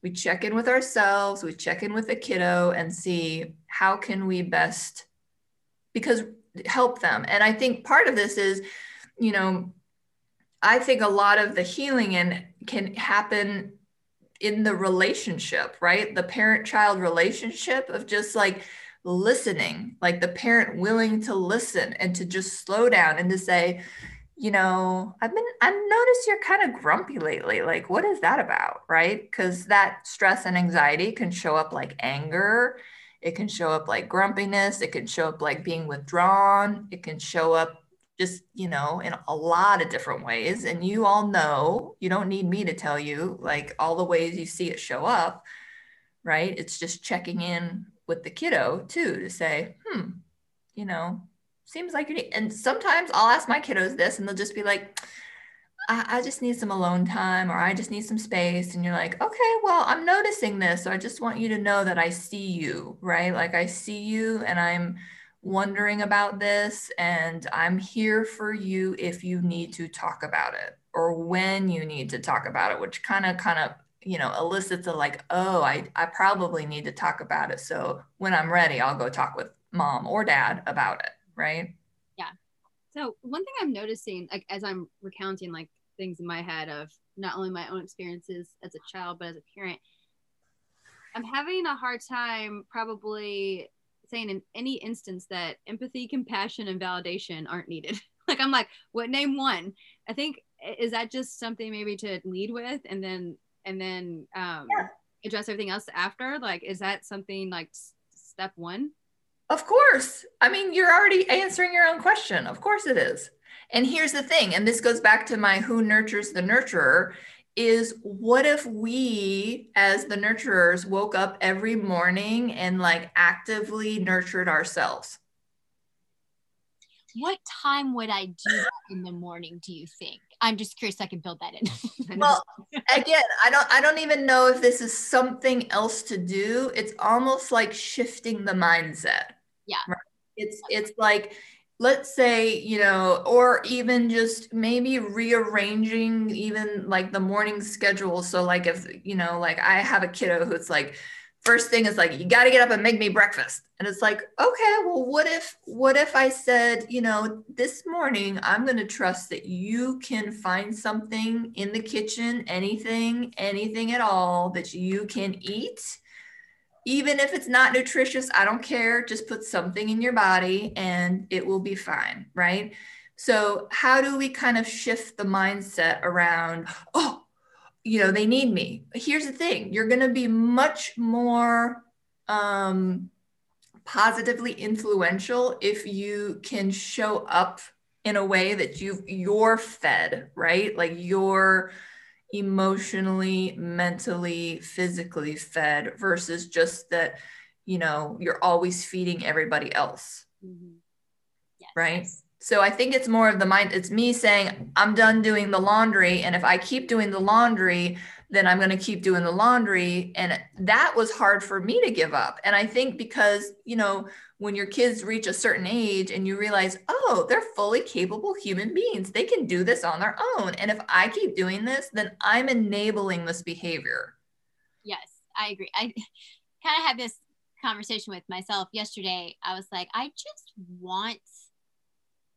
We check in with ourselves, we check in with the kiddo and see how can we best because help them. And I think part of this is, you know, I think a lot of the healing and can happen in the relationship, right? The parent child relationship of just like listening, like the parent willing to listen and to just slow down and to say, you know, I've been, I've noticed you're kind of grumpy lately. Like, what is that about? Right. Because that stress and anxiety can show up like anger. It can show up like grumpiness. It can show up like being withdrawn. It can show up just, you know, in a lot of different ways. And you all know, you don't need me to tell you like all the ways you see it show up. Right. It's just checking in with the kiddo too to say, hmm, you know, seems like you need, and sometimes I'll ask my kiddos this and they'll just be like, I, I, just need some alone time or I just need some space. And you're like, okay, well, I'm noticing this. So I just want you to know that I see you, right? Like I see you and I'm wondering about this and I'm here for you if you need to talk about it or when you need to talk about it, which kind of, kind of, you know, elicits a like, oh, I, I probably need to talk about it. So when I'm ready, I'll go talk with mom or dad about it right? Yeah. So one thing I'm noticing, like as I'm recounting like things in my head of not only my own experiences as a child, but as a parent, I'm having a hard time probably saying in any instance that empathy, compassion, and validation aren't needed. [LAUGHS] like I'm like, what name one? I think is that just something maybe to lead with and then and then um yeah. address everything else after? Like, is that something like step one? Of course. I mean, you're already answering your own question. Of course it is. And here's the thing, and this goes back to my who nurtures the nurturer is what if we as the nurturers woke up every morning and like actively nurtured ourselves? What time would I do that in the morning, do you think? I'm just curious I can build that in. [LAUGHS] well, again, I don't I don't even know if this is something else to do. It's almost like shifting the mindset. Yeah. Right? It's it's like let's say, you know, or even just maybe rearranging even like the morning schedule. So like if, you know, like I have a kiddo who's like first thing is like you got to get up and make me breakfast. And it's like okay well what if what if i said you know this morning i'm going to trust that you can find something in the kitchen anything anything at all that you can eat? Even if it's not nutritious i don't care just put something in your body and it will be fine right? So how do we kind of shift the mindset around oh you know they need me here's the thing you're going to be much more um, positively influential if you can show up in a way that you you're fed right like you're emotionally mentally physically fed versus just that you know you're always feeding everybody else mm-hmm. yes, right. So I think it's more of the mind. It's me saying, I'm done doing the laundry. And if I keep doing the laundry, then I'm going to keep doing the laundry. And that was hard for me to give up. And I think because, you know, when your kids reach a certain age and you realize, oh, they're fully capable human beings, they can do this on their own. And if I keep doing this, then I'm enabling this behavior. Yes, I agree. I [LAUGHS] kind of had this conversation with myself yesterday. I was like, I just want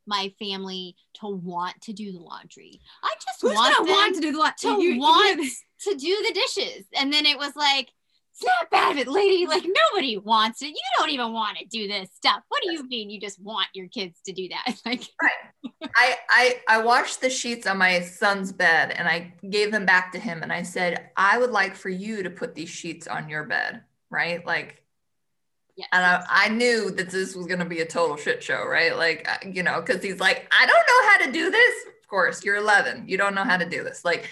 my family to want to do the laundry. I just Who's want them want to do the laundry. To you, want you to do the dishes. And then it was like, snap out of it, lady. Like nobody wants it. You don't even want to do this stuff. What do you mean you just want your kids to do that? [LAUGHS] Like right. I I I washed the sheets on my son's bed and I gave them back to him and I said, I would like for you to put these sheets on your bed. Right. Like Yes. And I, I knew that this was going to be a total shit show, right? Like, uh, you know, because he's like, I don't know how to do this. Of course, you're 11. You don't know how to do this. Like,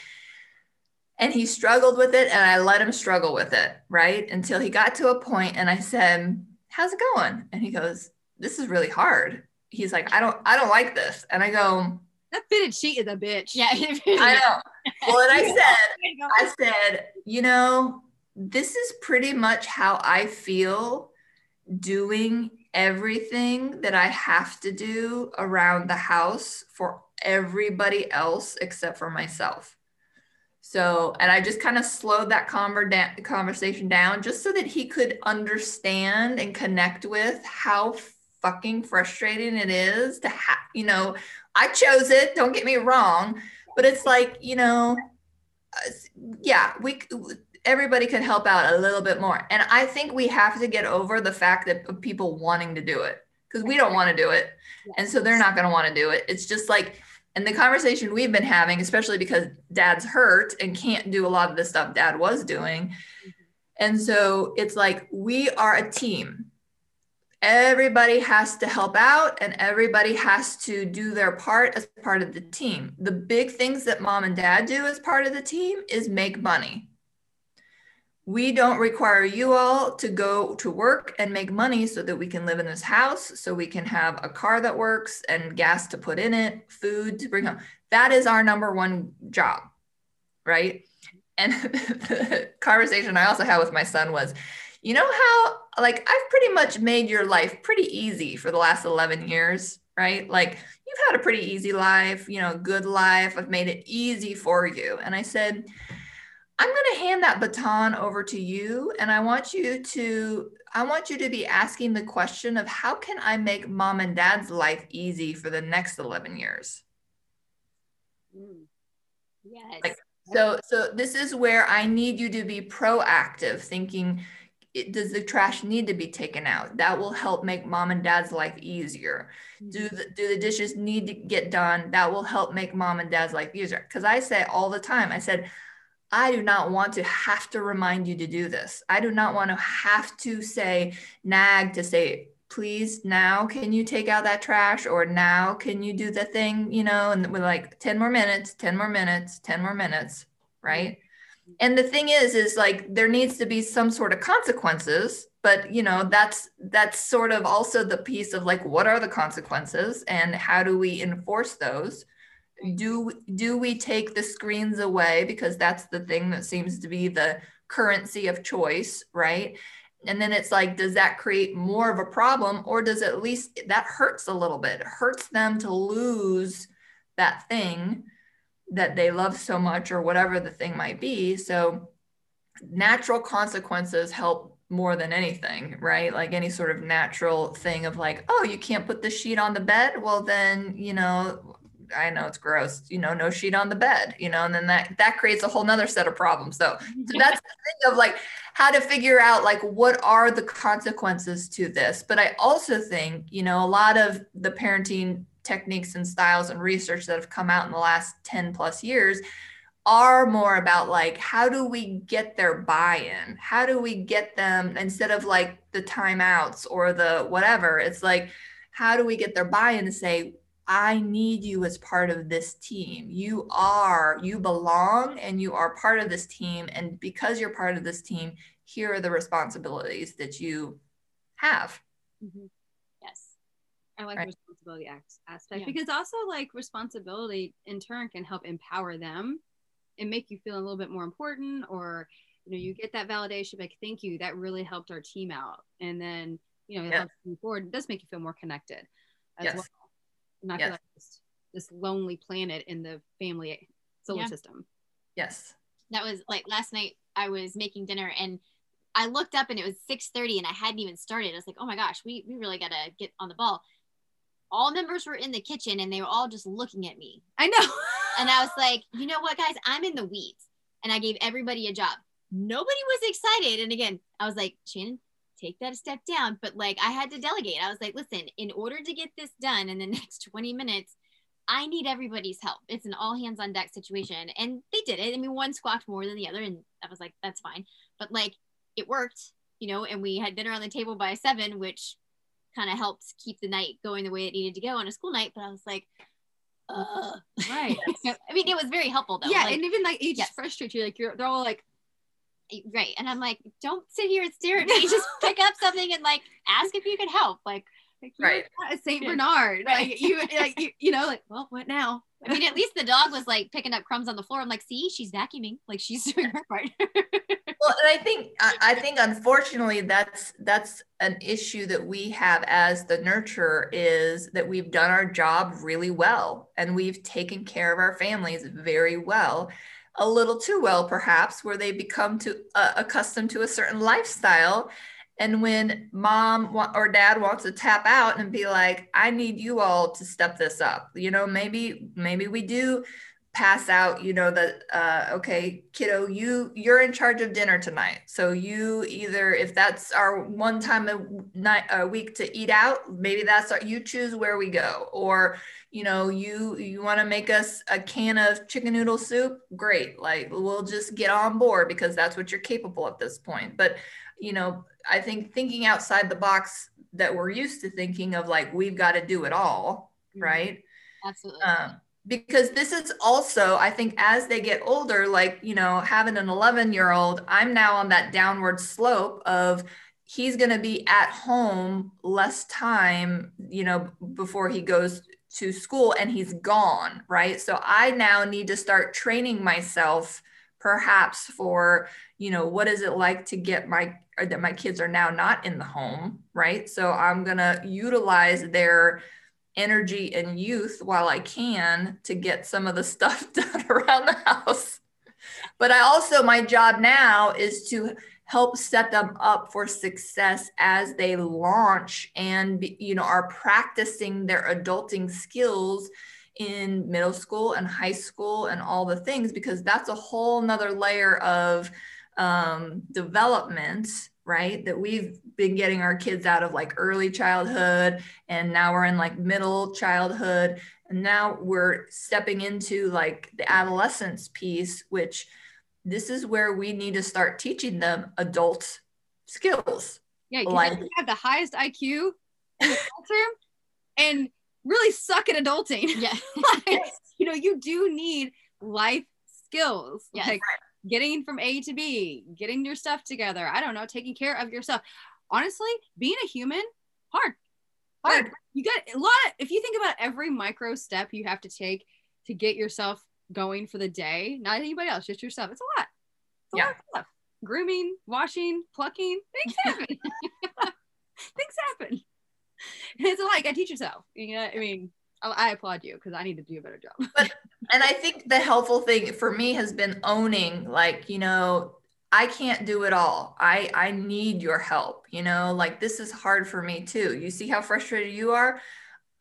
and he struggled with it, and I let him struggle with it, right? Until he got to a point, and I said, How's it going? And he goes, This is really hard. He's like, I don't, I don't like this. And I go, That fitted sheet is a bitch. Yeah. [LAUGHS] I know. Well, and I said, I said, you know, this is pretty much how I feel doing everything that I have to do around the house for everybody else except for myself. So, and I just kind of slowed that conver- conversation down just so that he could understand and connect with how fucking frustrating it is to have, you know, I chose it, don't get me wrong, but it's like, you know, uh, yeah, we everybody could help out a little bit more. And I think we have to get over the fact that people wanting to do it because we don't want to do it. And so they're not going to want to do it. It's just like And the conversation we've been having, especially because dad's hurt and can't do a lot of the stuff dad was doing. Mm-hmm. And so it's like we are a team. Everybody has to help out and everybody has to do their part as part of the team. The big things that mom and dad do as part of the team is make money we don't require you all to go to work and make money so that we can live in this house, so we can have a car that works and gas to put in it, food to bring home. That is our number one job, right? And [LAUGHS] the conversation I also had with my son was, you know how, like, I've pretty much made your life pretty easy for the last 11 years, right? Like, you've had a pretty easy life, you know, good life. I've made it easy for you. And I said, I'm going to hand that baton over to you and I want you to I want you to be asking the question of how can I make mom and dad's life easy for the next 11 years? Mm. Yes. Like, so so this is where I need you to be proactive thinking it, does the trash need to be taken out? That will help make mom and dad's life easier. Do the, do the dishes need to get done? That will help make mom and dad's life easier. Because I say all the time, I said, I do not want to have to remind you to do this. I do not want to have to say, nag to say, please now can you take out that trash? Or now can you do the thing you know and we're like 10 more minutes 10 more minutes 10 more minutes right? And the thing is is like there needs to be some sort of consequences but you know that's that's sort of also the piece of like what are the consequences and how do we enforce those do do we take the screens away? Because that's the thing that seems to be the currency of choice right? And then it's like does that create more of a problem or does at least that hurts a little bit? It hurts them to lose that thing that they love so much or whatever the thing might be. So natural consequences help more than anything right? Like any sort of natural thing of like oh you can't put the sheet on the bed? Well then you know I know it's gross, you know, no sheet on the bed, you know, and then that that creates a whole nother set of problems. So, so [LAUGHS] that's the thing of like how to figure out like what are the consequences to this. But I also think, you know, a lot of the parenting techniques and styles and research that have come out in the last 10 plus years are more about like how do we get their buy-in how do we get them instead of like the timeouts or the whatever it's like how do we get their buy-in to say I need you as part of this team. You are, you belong, and you are part of this team. And because you're part of this team, here are the responsibilities that you have. Mm-hmm. Yes. I like Right. the responsibility aspect Yeah. because also like responsibility in turn can help empower them and make you feel a little bit more important or you know you get that validation like thank you that really helped our team out and then you know it Yeah. helps you forward it does make you feel more connected as Yes. well not Yes. feel like this, this lonely planet in the family solar Yeah. system Yes. that was like last night I was making dinner and I looked up and it was 6:30 and I hadn't even started. I was like, "Oh my gosh, we we really got to get on the ball." All members were in the kitchen and they were all just looking at me. i know [LAUGHS] And I was like, "You know what, guys? I'm in the weeds." And I gave everybody a job. Nobody was excited. And again, I was like, "Shannon, take that a step down." But like I had to delegate. I was like, "Listen, in order to get this done in the [LAUGHS] next 20 minutes, I need everybody's help. It's an all hands on deck situation. And they did it. I mean, one squawked more than the other, and I was like, that's fine. But like it worked, you know, and we had dinner on the table by seven, which kind of helped keep the night going the way it needed to go on a school night. But I was like, Ugh. right [LAUGHS] I mean, it was very helpful though. yeah Like, and even like it Yes. just frustrates you like you're they're all like right. And I'm like, don't sit here and stare at me. [LAUGHS] Just pick up something and like ask if you could help. Like, like Right. Saint Yeah. Bernard. Right. Like you, [LAUGHS] like you, you know, like well, what now? I mean, at least the dog was like picking up crumbs on the floor. I'm like, see, she's vacuuming. Like she's doing her part. [LAUGHS] Well, and I think I, I think unfortunately that's that's an issue that we have as the nurturer is that we've done our job really well and we've taken care of our families very well a little too well perhaps where they become to uh, accustomed to a certain lifestyle. And when mom wa- or dad wants to tap out and be like i need you all to step this up you know maybe maybe we do pass out you know that uh, okay kiddo you you're in charge of dinner tonight. So you either if that's our one time a night a week to eat out maybe that's our you choose where we go. Or you know you you want to make us a can of chicken noodle soup? Great like we'll just get on board because that's what you're capable at this point. But you know i think thinking outside the box that we're used to thinking of like we've got to do it all right? Absolutely. um, because this is also i think as they get older like you know having an 11 year old i'm now on that downward slope of he's going to be at home less time you know before he goes to school and he's gone right? So i now need to start training myself perhaps for you know what is it like to get my or that my kids are now not in the home right? So i'm going to utilize their energy and youth while I can to get some of the stuff [LAUGHS] done around the house. But I also, my job now is to help set them up for success as they launch and, you know, are practicing their adulting skills in middle school and high school and all the things, because that's a whole nother layer of um, development right? That we've been getting our kids out of like early childhood and now we're in like middle childhood. And now we're stepping into like the adolescence piece, which this is where we need to start teaching them adult skills. Yeah, you have the highest IQ in the classroom and really suck at adulting. yeah. [LAUGHS] like, you know, you do need life skills. Yes. Like getting from A to B, getting your stuff together. I don't know, taking care of yourself. Honestly, being a human, hard. Hard. You got a lot. Of, if you think about every micro step you have to take to get yourself going for the day, not anybody else, just yourself. It's a lot. It's a Yeah. lot of stuff. Grooming, washing, plucking, things happen. [LAUGHS] things happen. And [LAUGHS] it's like I teach yourself. You know, I mean, I, I applaud you because I need to do a better job. but and I think the helpful thing for me has been owning, like, you know, I can't do it all. I I need your help. You know, like this is hard for me too. You see how frustrated you are?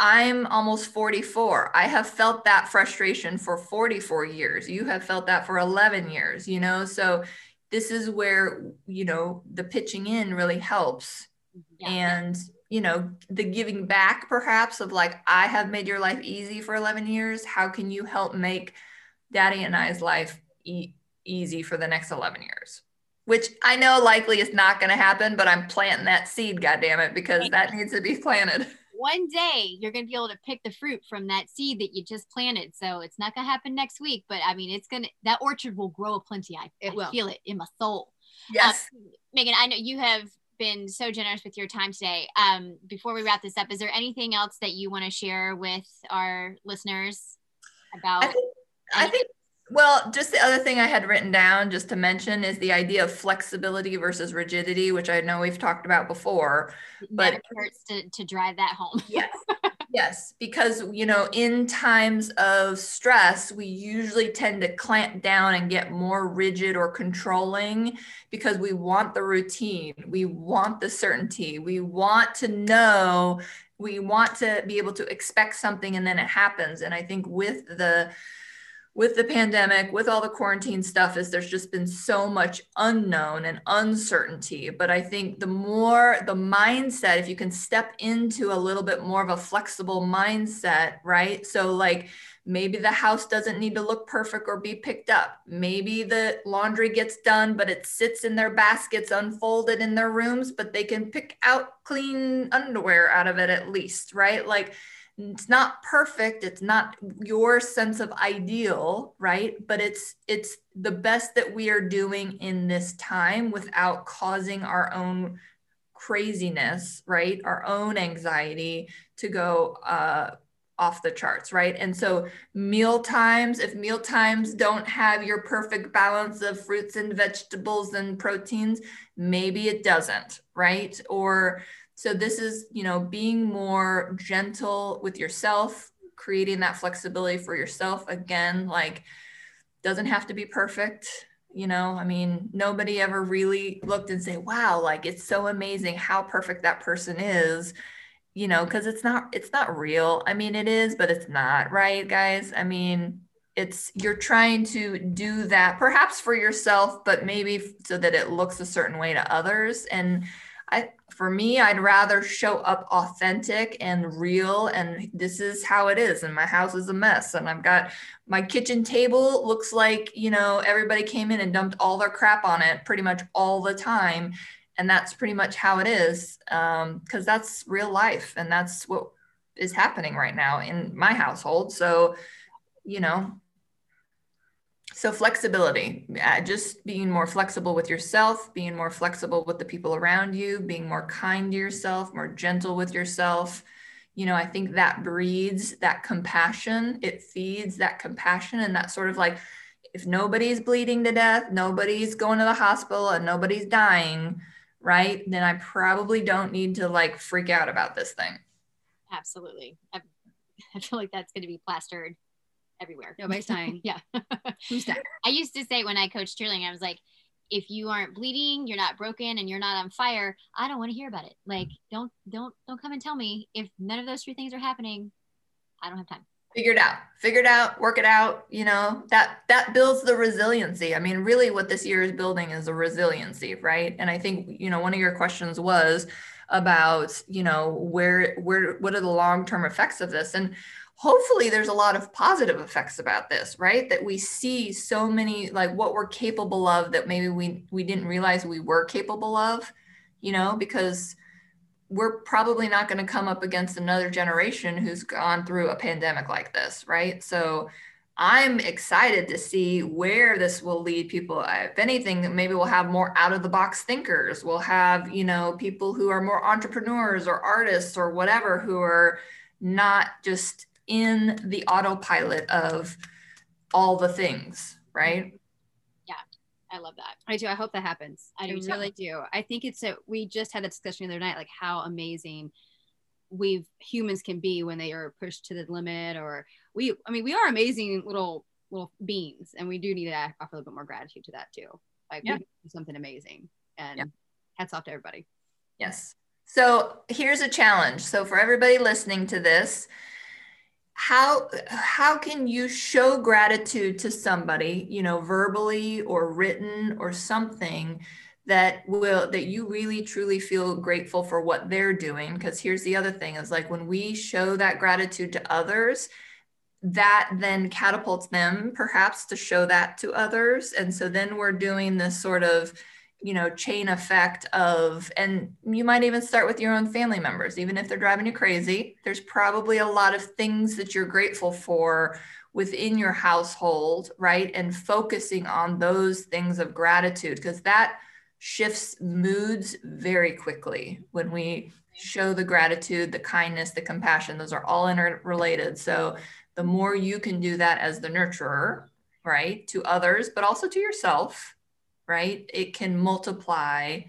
I'm almost 44. I have felt that frustration for 44 years. You have felt that for 11 years, you know? So this is where, you know, the pitching in really helps Yeah. and you know the giving back perhaps of like i have made your life easy for 11 years how can you help make daddy and i's life e- easy for the next 11 years which i know likely is not going to happen but i'm planting that seed god damn it because that needs to be planted One day you're gonna be able to pick the fruit from that seed that you just planted. So it's not gonna happen next week, but I mean, it's gonna that orchard will grow plenty. I, It I will. feel it in my soul. yes Uh, Megan, I know you have been so generous with your time today. Um, before we wrap this up, is there anything else that you want to share with our listeners about? I think, I think, well, just the other thing I had written down just to mention is the idea of flexibility versus rigidity, which I know we've talked about before. but- never hurts to, to drive that home. Yes. [LAUGHS] yes. Because, you know, in times of stress, we usually tend to clamp down and get more rigid or controlling because we want the routine. We want the certainty. We want to know, we want to be able to expect something and then it happens. And I think with the, with the pandemic, with all the quarantine stuff, is there's just been so much unknown and uncertainty. But I think the more the mindset, if you can step into a little bit more of a flexible mindset, right? So, like maybe the house doesn't need to look perfect or be picked up. Maybe the laundry gets done, but it sits in their baskets unfolded in their rooms, but they can pick out clean underwear out of it at least, right? Like, it's not perfect it's not your sense of ideal right? But it's it's the best that we are doing in this time without causing our own craziness right? Our own anxiety to go uh off the charts right? And so meal times if meal times don't have your perfect balance of fruits and vegetables and proteins maybe it doesn't right? Or so this is, you know, being more gentle with yourself, creating that flexibility for yourself. Again, like doesn't have to be perfect. You know, I mean, nobody ever really looked and say, wow, like it's so amazing how perfect that person is, you know, because it's not, it's not real. I mean, it is, but it's not, right, guys? I mean, it's you're trying to do that perhaps for yourself but maybe so that it looks a certain way to others and i for me i'd rather show up authentic and real and this is how it is and my house is a mess and i've got my kitchen table looks like you know everybody came in and dumped all their crap on it pretty much all the time and that's pretty much how it is because um, that's real life and that's what is happening right now in my household so you know so flexibility uh, just being more flexible with yourself being more flexible with the people around you being more kind to yourself more gentle with yourself. You know i think that breeds that compassion. It feeds that compassion and that sort of like if nobody's bleeding to death nobody's going to the hospital and nobody's dying right then i probably don't need to like freak out about this thing. Absolutely. I, [LAUGHS] I feel like that's going to be plastered everywhere. Nobody's [LAUGHS] dying yeah. [LAUGHS] Who's that? I used to say when i coached cheerleading i was like if you aren't bleeding you're not broken and you're not on fire i don't want to hear about it. Like don't don't don't come and tell me if none of those three things are happening. I don't have time. Figure it out. Figure it out. Work it out. You know that that builds the resiliency. I mean really what this year is building is a resiliency right? And i think you know one of your questions was about you know where where what are the long-term effects of this? And hopefully there's a lot of positive effects about this right? That we see so many like what we're capable of that maybe we we didn't realize we were capable of you know because we're probably not going to come up against another generation who's gone through a pandemic like this right? So i'm excited to see where this will lead people. If anything maybe we'll have more out of the box thinkers. We'll have you know people who are more entrepreneurs or artists or whatever who are not just in the autopilot of all the things, right? Yeah, I love that. I do. I hope that happens. I, do really do. I think it's a, we just had a discussion the other night, like how amazing we've humans can be when they are pushed to the limit or we, I mean, we are amazing little, little beings and we do need to offer a little bit more gratitude to that too. Like yeah. we do something amazing and yeah. hats off to everybody. Yes. So here's a challenge. So for everybody listening to this, how how can you show gratitude to somebody you know verbally or written or something that will that you really truly feel grateful for what they're doing? Because here's the other thing is like when we show that gratitude to others that then catapults them perhaps to show that to others. And so then we're doing this sort of you know chain effect of and you might even start with your own family members. Even if they're driving you crazy there's probably a lot of things that you're grateful for within your household right? And focusing on those things of gratitude because that shifts moods very quickly when we show the gratitude the kindness the compassion. Those are all interrelated. So the more you can do that as the nurturer right to others but also to yourself right? It can multiply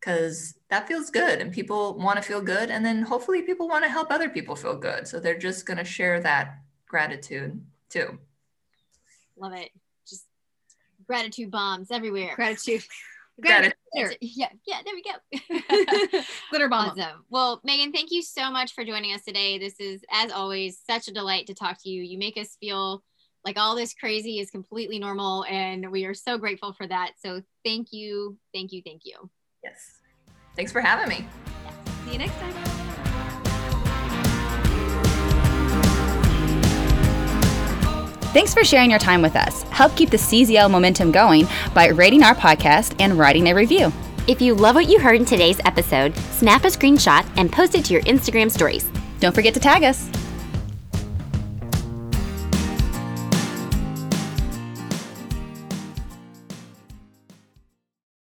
because that feels good and people want to feel good. And then hopefully people want to help other people feel good. So they're just going to share that gratitude too. Love it. Just gratitude bombs everywhere. Gratitude. [LAUGHS] Gratitude. Yeah, yeah, there we go. [LAUGHS] Glitter bombs. Awesome. Well, Megan, thank you so much for joining us today. This is, as always, such a delight to talk to you. You make us feel like all this crazy is completely normal and we are so grateful for that so thank you thank you thank you yes thanks for having me yes. see you next time Thanks for sharing your time with us. Help keep the CZL momentum going by rating our podcast and writing a review. If you love what you heard in today's episode, snap a screenshot and post it to your Instagram stories. Don't forget to tag us.